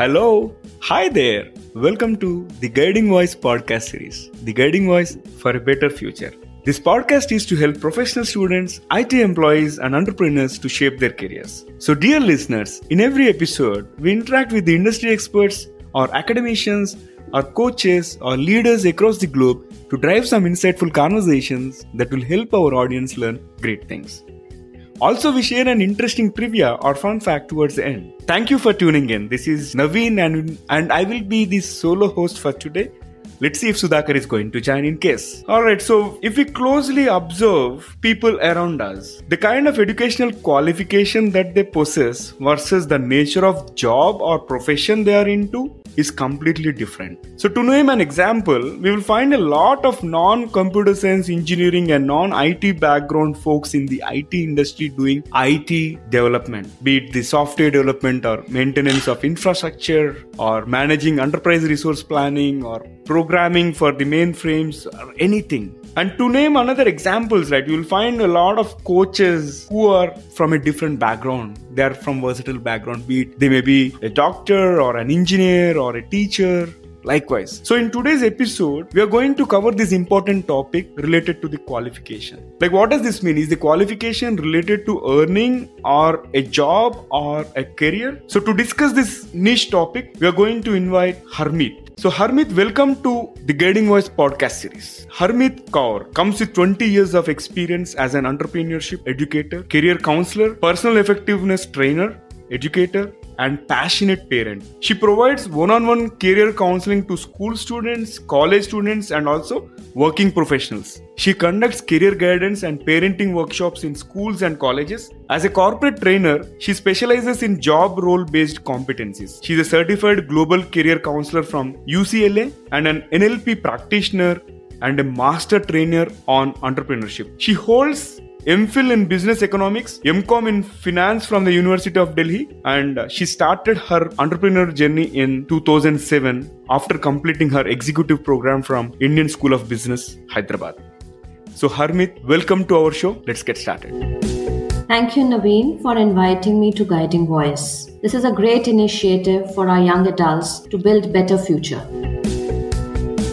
Hello. Hi there. Welcome to the Guiding Voice podcast series, The Guiding Voice for a Better Future. This podcast is to help professional students, IT employees, and entrepreneurs to shape their careers. So, dear listeners, in every episode, we interact with the industry experts or academicians or coaches or leaders across the globe to drive some insightful conversations that will help our audience learn great things. Also, we share an interesting trivia or fun fact towards the end. Thank you for tuning in. This is Naveen and, and I will be the solo host for today. Let's see if Sudhakar is going to join in case. Alright, so if we closely observe people around us, the kind of educational qualification that they possess versus the nature of job or profession they are into is completely different. So, to name an example, we will find a lot of non computer science engineering and non IT background folks in the IT industry doing IT development, be it the software development or maintenance of infrastructure or managing enterprise resource planning or programming for the mainframes or anything. And to name another examples, right, you'll find a lot of coaches who are from a different background. They are from versatile background, be it they may be a doctor or an engineer or a teacher. Likewise. So in today's episode, we are going to cover this important topic related to the qualification. Like what does this mean? Is the qualification related to earning or a job or a career? So to discuss this niche topic, we are going to invite Harmeet. So, Harmeet, welcome to the Guiding Voice podcast series. Harmeet Kaur comes with 20 years of experience as an entrepreneurship educator, career counselor, personal effectiveness trainer, educator, and passionate parent. She provides one on one career counseling to school students, college students, and also working professionals. She conducts career guidance and parenting workshops in schools and colleges. As a corporate trainer, she specializes in job role based competencies. She's a certified global career counselor from UCLA and an NLP practitioner and a master trainer on entrepreneurship. She holds MPhil in Business Economics, MCom in Finance from the University of Delhi, and uh, she started her entrepreneur journey in 2007 after completing her executive program from Indian School of Business, Hyderabad. So, Harmeet, welcome to our show. Let's get started. Thank you, Naveen, for inviting me to Guiding Voice. This is a great initiative for our young adults to build better future.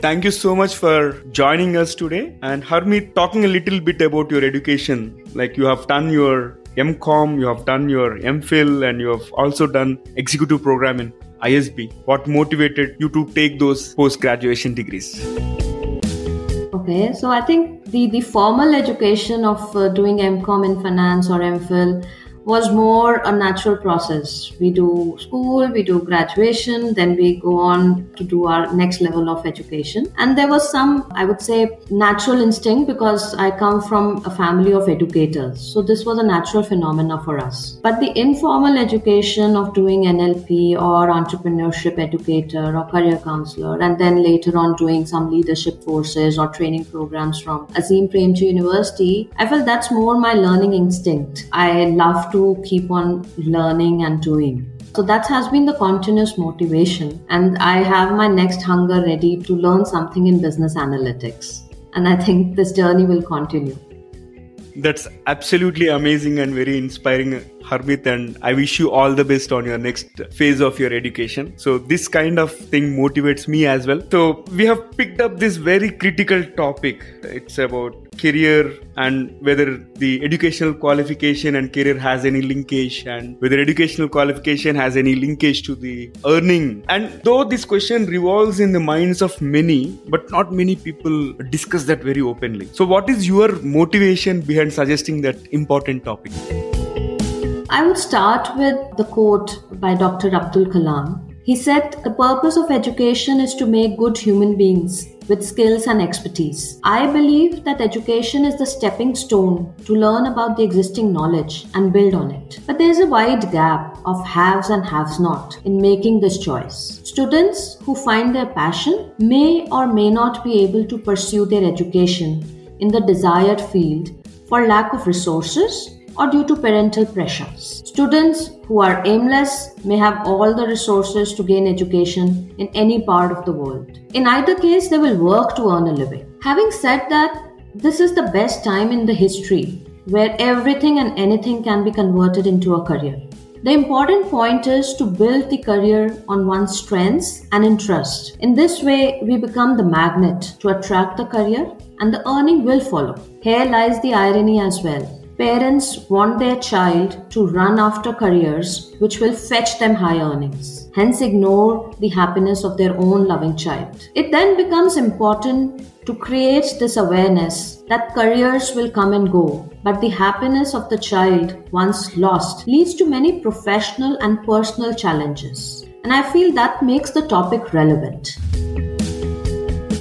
Thank you so much for joining us today. And Harmeet, talking a little bit about your education. Like you have done your MCOM, you have done your MPhil, and you have also done executive program in ISB. What motivated you to take those post graduation degrees? Okay, so I think the, the formal education of uh, doing MCOM in finance or MPhil was more a natural process. We do school, we do graduation, then we go on to do our next level of education. And there was some, I would say, natural instinct because I come from a family of educators. So this was a natural phenomena for us. But the informal education of doing NLP or entrepreneurship educator or career counselor, and then later on doing some leadership courses or training programs from Azim Premji University, I felt that's more my learning instinct. I love to to keep on learning and doing. So that has been the continuous motivation. And I have my next hunger ready to learn something in business analytics. And I think this journey will continue. That's absolutely amazing and very inspiring, Harmeet. And I wish you all the best on your next phase of your education. So, this kind of thing motivates me as well. So, we have picked up this very critical topic. It's about career and whether the educational qualification and career has any linkage and whether educational qualification has any linkage to the earning and though this question revolves in the minds of many but not many people discuss that very openly so what is your motivation behind suggesting that important topic i would start with the quote by dr abdul kalam he said the purpose of education is to make good human beings with skills and expertise. I believe that education is the stepping stone to learn about the existing knowledge and build on it. But there's a wide gap of haves and haves not in making this choice. Students who find their passion may or may not be able to pursue their education in the desired field for lack of resources or due to parental pressures. Students who are aimless may have all the resources to gain education in any part of the world. In either case, they will work to earn a living. Having said that, this is the best time in the history where everything and anything can be converted into a career. The important point is to build the career on one's strengths and interests. In this way, we become the magnet to attract the career and the earning will follow. Here lies the irony as well. Parents want their child to run after careers which will fetch them high earnings, hence, ignore the happiness of their own loving child. It then becomes important to create this awareness that careers will come and go, but the happiness of the child, once lost, leads to many professional and personal challenges. And I feel that makes the topic relevant.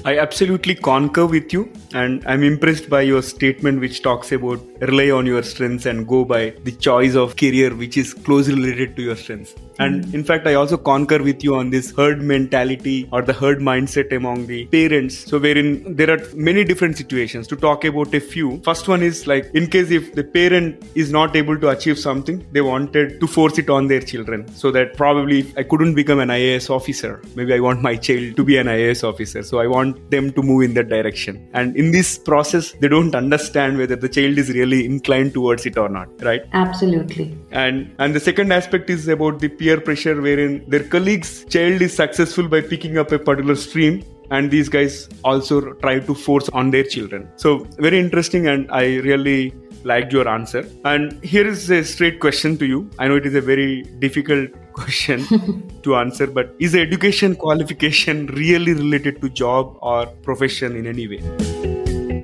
I absolutely concur with you, and I'm impressed by your statement, which talks about rely on your strengths and go by the choice of career, which is closely related to your strengths. And mm-hmm. in fact, I also concur with you on this herd mentality or the herd mindset among the parents. So, wherein there are many different situations. To talk about a few, first one is like in case if the parent is not able to achieve something, they wanted to force it on their children. So that probably I couldn't become an IAS officer. Maybe I want my child to be an IAS officer. So I want them to move in that direction. And in this process, they don't understand whether the child is really inclined towards it or not, right? Absolutely. And and the second aspect is about the peer pressure, wherein their colleague's child is successful by picking up a particular stream and these guys also try to force on their children so very interesting and i really liked your answer and here is a straight question to you i know it is a very difficult question to answer, but is education qualification really related to job or profession in any way?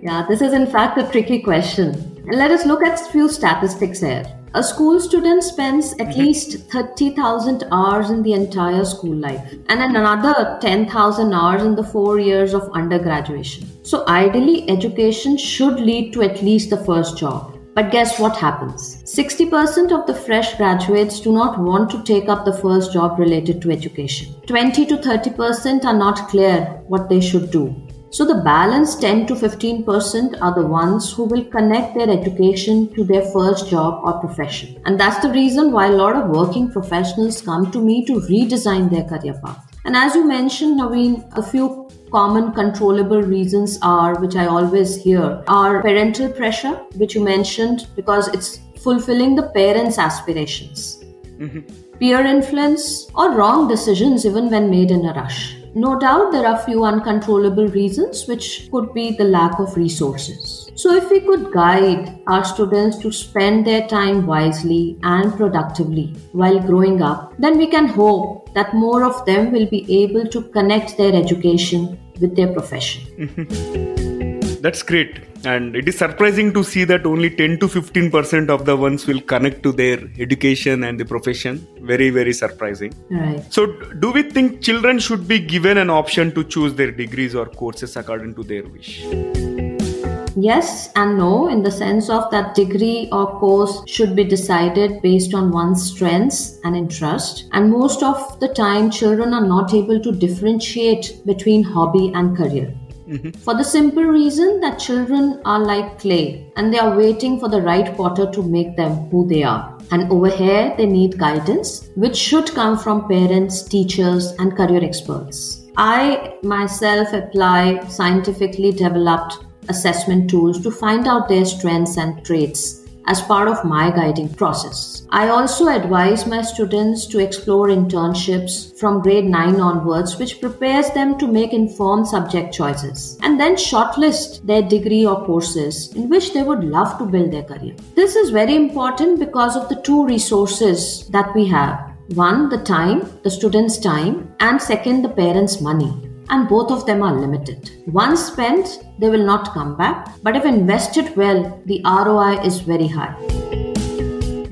Yeah, this is in fact a tricky question. And let us look at a few statistics here. A school student spends at mm-hmm. least 30,000 hours in the entire school life and another 10,000 hours in the four years of undergraduation. So, ideally, education should lead to at least the first job. But guess what happens? 60% of the fresh graduates do not want to take up the first job related to education. 20 to 30% are not clear what they should do. So the balance 10 to 15% are the ones who will connect their education to their first job or profession. And that's the reason why a lot of working professionals come to me to redesign their career path. And as you mentioned, Naveen, a few common controllable reasons are, which I always hear, are parental pressure, which you mentioned, because it's fulfilling the parents' aspirations, mm-hmm. peer influence, or wrong decisions, even when made in a rush. No doubt there are few uncontrollable reasons, which could be the lack of resources. So, if we could guide our students to spend their time wisely and productively while growing up, then we can hope that more of them will be able to connect their education with their profession. That's great. And it is surprising to see that only 10 to 15% of the ones will connect to their education and the profession. Very, very surprising. Right. So, do we think children should be given an option to choose their degrees or courses according to their wish? Yes and no, in the sense of that degree or course should be decided based on one's strengths and interest. And most of the time, children are not able to differentiate between hobby and career. Mm-hmm. For the simple reason that children are like clay and they are waiting for the right potter to make them who they are. And over here, they need guidance, which should come from parents, teachers, and career experts. I myself apply scientifically developed assessment tools to find out their strengths and traits as part of my guiding process. I also advise my students to explore internships from grade 9 onwards, which prepares them to make informed subject choices and then shortlist their degree or courses in which they would love to build their career. This is very important because of the two resources that we have one, the time, the student's time, and second, the parents' money and both of them are limited. Once spent, they will not come back, but if invested well, the ROI is very high.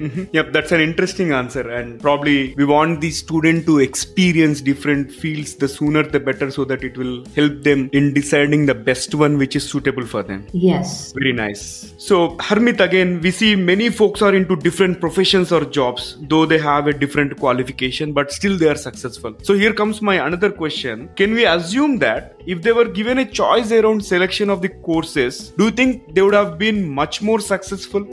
Mm-hmm. Yep, that's an interesting answer. And probably we want the student to experience different fields the sooner the better so that it will help them in deciding the best one which is suitable for them. Yes. Very nice. So, Harmeet, again, we see many folks are into different professions or jobs, though they have a different qualification, but still they are successful. So, here comes my another question Can we assume that if they were given a choice around selection of the courses, do you think they would have been much more successful?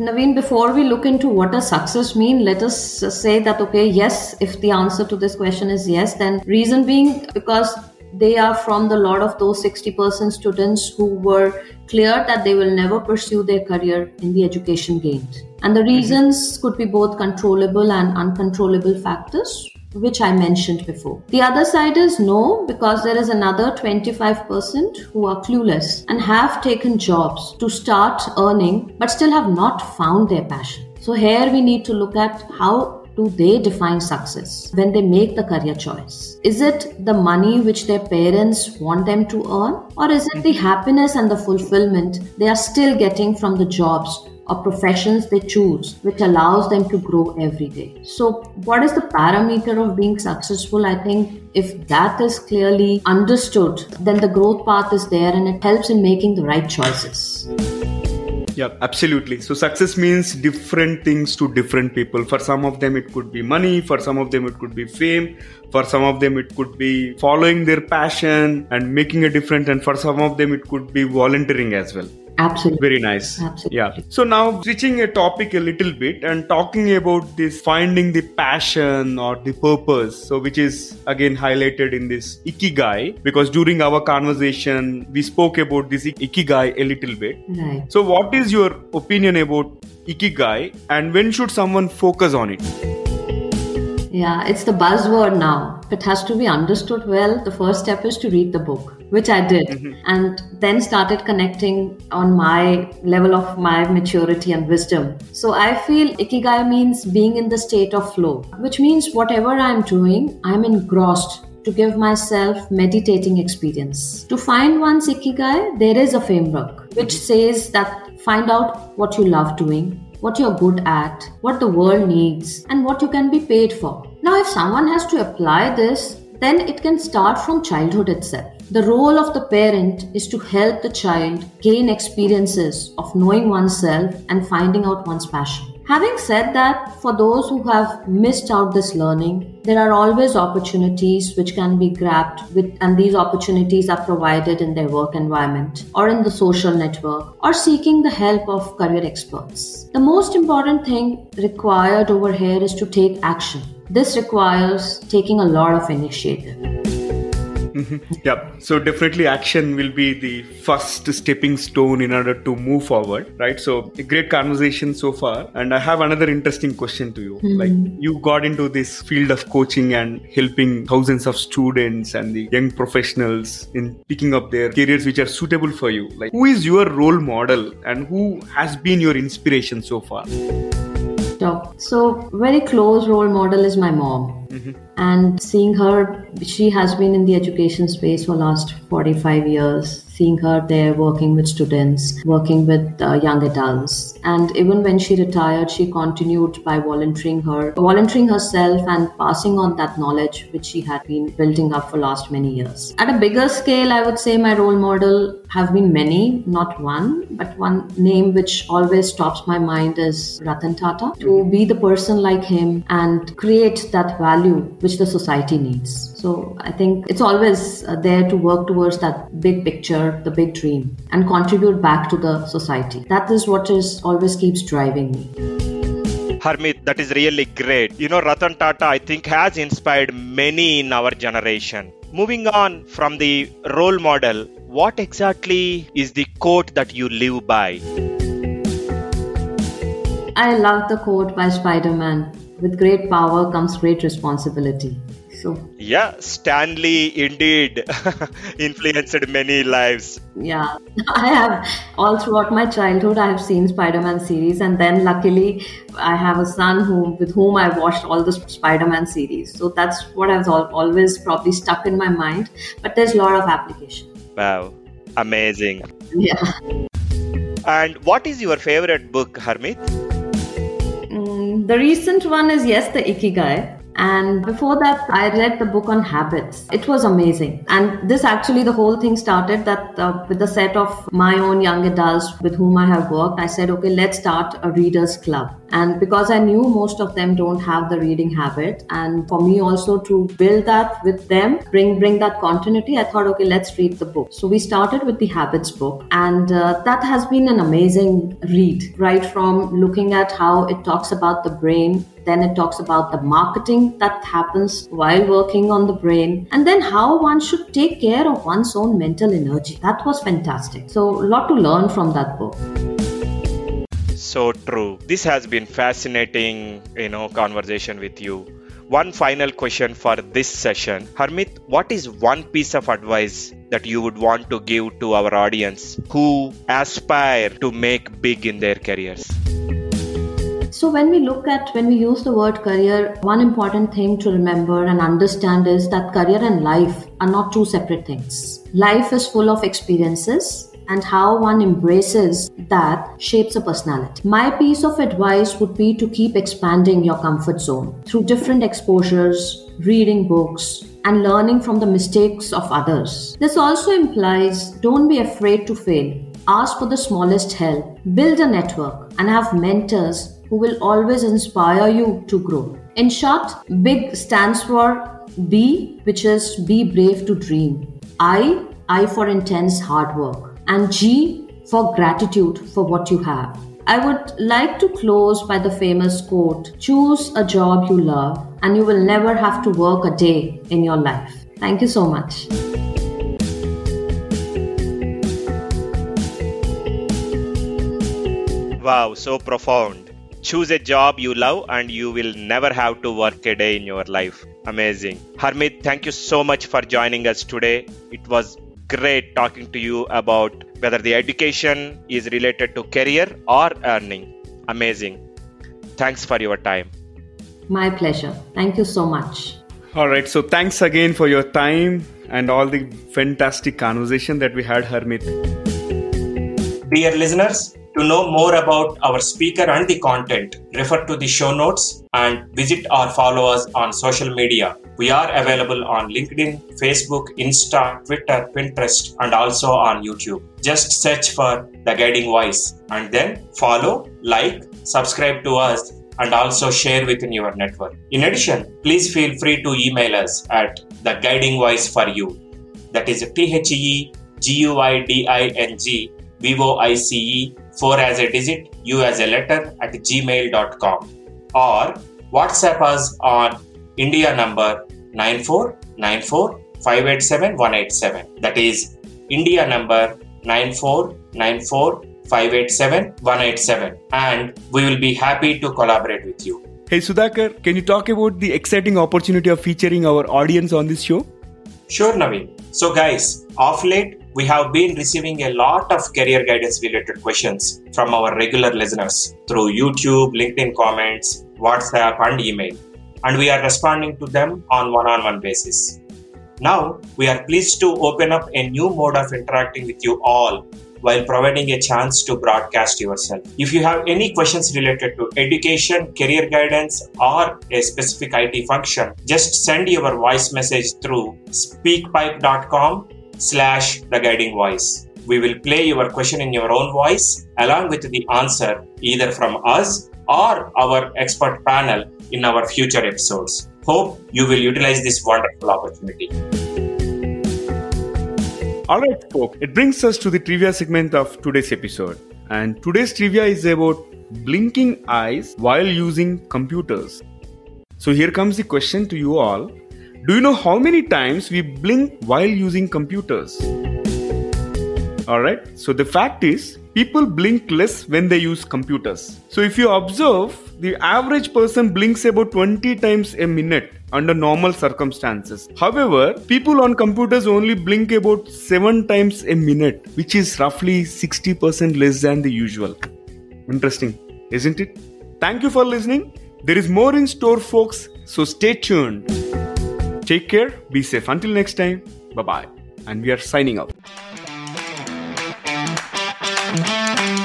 Naveen, before we look into what does success mean, let us say that okay, yes, if the answer to this question is yes, then reason being because they are from the lot of those 60% students who were clear that they will never pursue their career in the education gained. And the mm-hmm. reasons could be both controllable and uncontrollable factors, which I mentioned before. The other side is no, because there is another 25% who are clueless and have taken jobs to start earning but still have not found their passion. So, here we need to look at how do they define success when they make the career choice? Is it the money which their parents want them to earn? Or is it the happiness and the fulfillment they are still getting from the jobs or professions they choose, which allows them to grow every day. So, what is the parameter of being successful? I think if that is clearly understood, then the growth path is there and it helps in making the right choices. Yeah, absolutely. So success means different things to different people. For some of them, it could be money. For some of them, it could be fame. For some of them, it could be following their passion and making a difference. And for some of them, it could be volunteering as well. Absolutely. Very nice. Absolutely. Yeah. So now switching a topic a little bit and talking about this finding the passion or the purpose. So which is again highlighted in this ikigai because during our conversation we spoke about this ikigai a little bit. Right. So what is your opinion about ikigai and when should someone focus on it? Yeah, it's the buzzword now. It has to be understood well. The first step is to read the book, which I did, mm-hmm. and then started connecting on my level of my maturity and wisdom. So I feel ikigai means being in the state of flow, which means whatever I'm doing, I'm engrossed to give myself meditating experience. To find one's ikigai, there is a framework which says that find out what you love doing, what you're good at, what the world needs, and what you can be paid for. Now, if someone has to apply this, then it can start from childhood itself. The role of the parent is to help the child gain experiences of knowing oneself and finding out one's passion. Having said that, for those who have missed out this learning, there are always opportunities which can be grabbed with, and these opportunities are provided in their work environment or in the social network or seeking the help of career experts. The most important thing required over here is to take action. This requires taking a lot of initiative. Mm-hmm. Yeah. So definitely action will be the first stepping stone in order to move forward, right? So a great conversation so far. And I have another interesting question to you. Mm-hmm. Like you got into this field of coaching and helping thousands of students and the young professionals in picking up their careers which are suitable for you. Like who is your role model and who has been your inspiration so far? So very close role model is my mom. Mm-hmm. And seeing her, she has been in the education space for last 45 years seeing her there working with students, working with uh, young adults. And even when she retired, she continued by volunteering her, volunteering herself and passing on that knowledge which she had been building up for last many years. At a bigger scale, I would say my role model have been many, not one, but one name which always stops my mind is Ratan Tata. To be the person like him and create that value which the society needs. So I think it's always uh, there to work towards that big picture, the big dream, and contribute back to the society. That is what is always keeps driving me. Harmeet, that is really great. You know, Ratan Tata, I think, has inspired many in our generation. Moving on from the role model, what exactly is the quote that you live by? I love the quote by Spider Man with great power comes great responsibility. So yeah, Stan Lee indeed influenced many lives. Yeah, I have all throughout my childhood. I have seen Spider-Man series, and then luckily I have a son who with whom I watched all the Spider-Man series. So that's what has always probably stuck in my mind. But there's a lot of application. Wow, amazing. Yeah. And what is your favorite book, Harmeet? Mm, the recent one is yes, the Ikigai and before that, I read the book on habits. It was amazing. And this actually, the whole thing started that uh, with a set of my own young adults with whom I have worked, I said, okay, let's start a readers club. And because I knew most of them don't have the reading habit, and for me also to build that with them, bring bring that continuity, I thought, okay, let's read the book. So we started with the habits book, and uh, that has been an amazing read, right from looking at how it talks about the brain then it talks about the marketing that happens while working on the brain, and then how one should take care of one's own mental energy. That was fantastic. So, a lot to learn from that book so true. This has been fascinating you know conversation with you. One final question for this session. Harmeet what is one piece of advice that you would want to give to our audience who aspire to make big in their careers? So, when we look at, when we use the word career, one important thing to remember and understand is that career and life are not two separate things. Life is full of experiences, and how one embraces that shapes a personality. My piece of advice would be to keep expanding your comfort zone through different exposures, reading books, and learning from the mistakes of others. This also implies don't be afraid to fail. Ask for the smallest help, build a network, and have mentors who will always inspire you to grow. In short, BIG stands for B, which is be brave to dream. I, I for intense hard work. And G for gratitude for what you have. I would like to close by the famous quote Choose a job you love, and you will never have to work a day in your life. Thank you so much. Wow, so profound choose a job you love and you will never have to work a day in your life. Amazing. Harmeet, thank you so much for joining us today. It was great talking to you about whether the education is related to career or earning. Amazing. Thanks for your time. My pleasure. Thank you so much. All right. So thanks again for your time and all the fantastic conversation that we had, Harmeet. Dear listeners, to know more about our speaker and the content, refer to the show notes and visit or follow us on social media. We are available on LinkedIn, Facebook, Insta, Twitter, Pinterest, and also on YouTube. Just search for The Guiding Voice and then follow, like, subscribe to us, and also share within your network. In addition, please feel free to email us at The Guiding Voice for You. That is T H E G U I D I N G V O I C E 4 as a digit, U as a letter at gmail.com or WhatsApp us on India number 9494587 That is India number 9494 587 187 and we will be happy to collaborate with you. Hey Sudhakar, can you talk about the exciting opportunity of featuring our audience on this show? Sure, Naveen. So, guys, off late, we have been receiving a lot of career guidance related questions from our regular listeners through YouTube, LinkedIn comments, WhatsApp, and email, and we are responding to them on one on one basis. Now, we are pleased to open up a new mode of interacting with you all while providing a chance to broadcast yourself. If you have any questions related to education, career guidance, or a specific IT function, just send your voice message through speakpipe.com slash the guiding voice. We will play your question in your own voice along with the answer either from us or our expert panel in our future episodes. Hope you will utilize this wonderful opportunity. Alright, folks, it brings us to the trivia segment of today's episode. And today's trivia is about blinking eyes while using computers. So here comes the question to you all do you know how many times we blink while using computers? Alright, so the fact is, people blink less when they use computers. So if you observe, the average person blinks about 20 times a minute under normal circumstances. However, people on computers only blink about 7 times a minute, which is roughly 60% less than the usual. Interesting, isn't it? Thank you for listening. There is more in store, folks, so stay tuned. Take care, be safe. Until next time, bye bye. And we are signing out. Música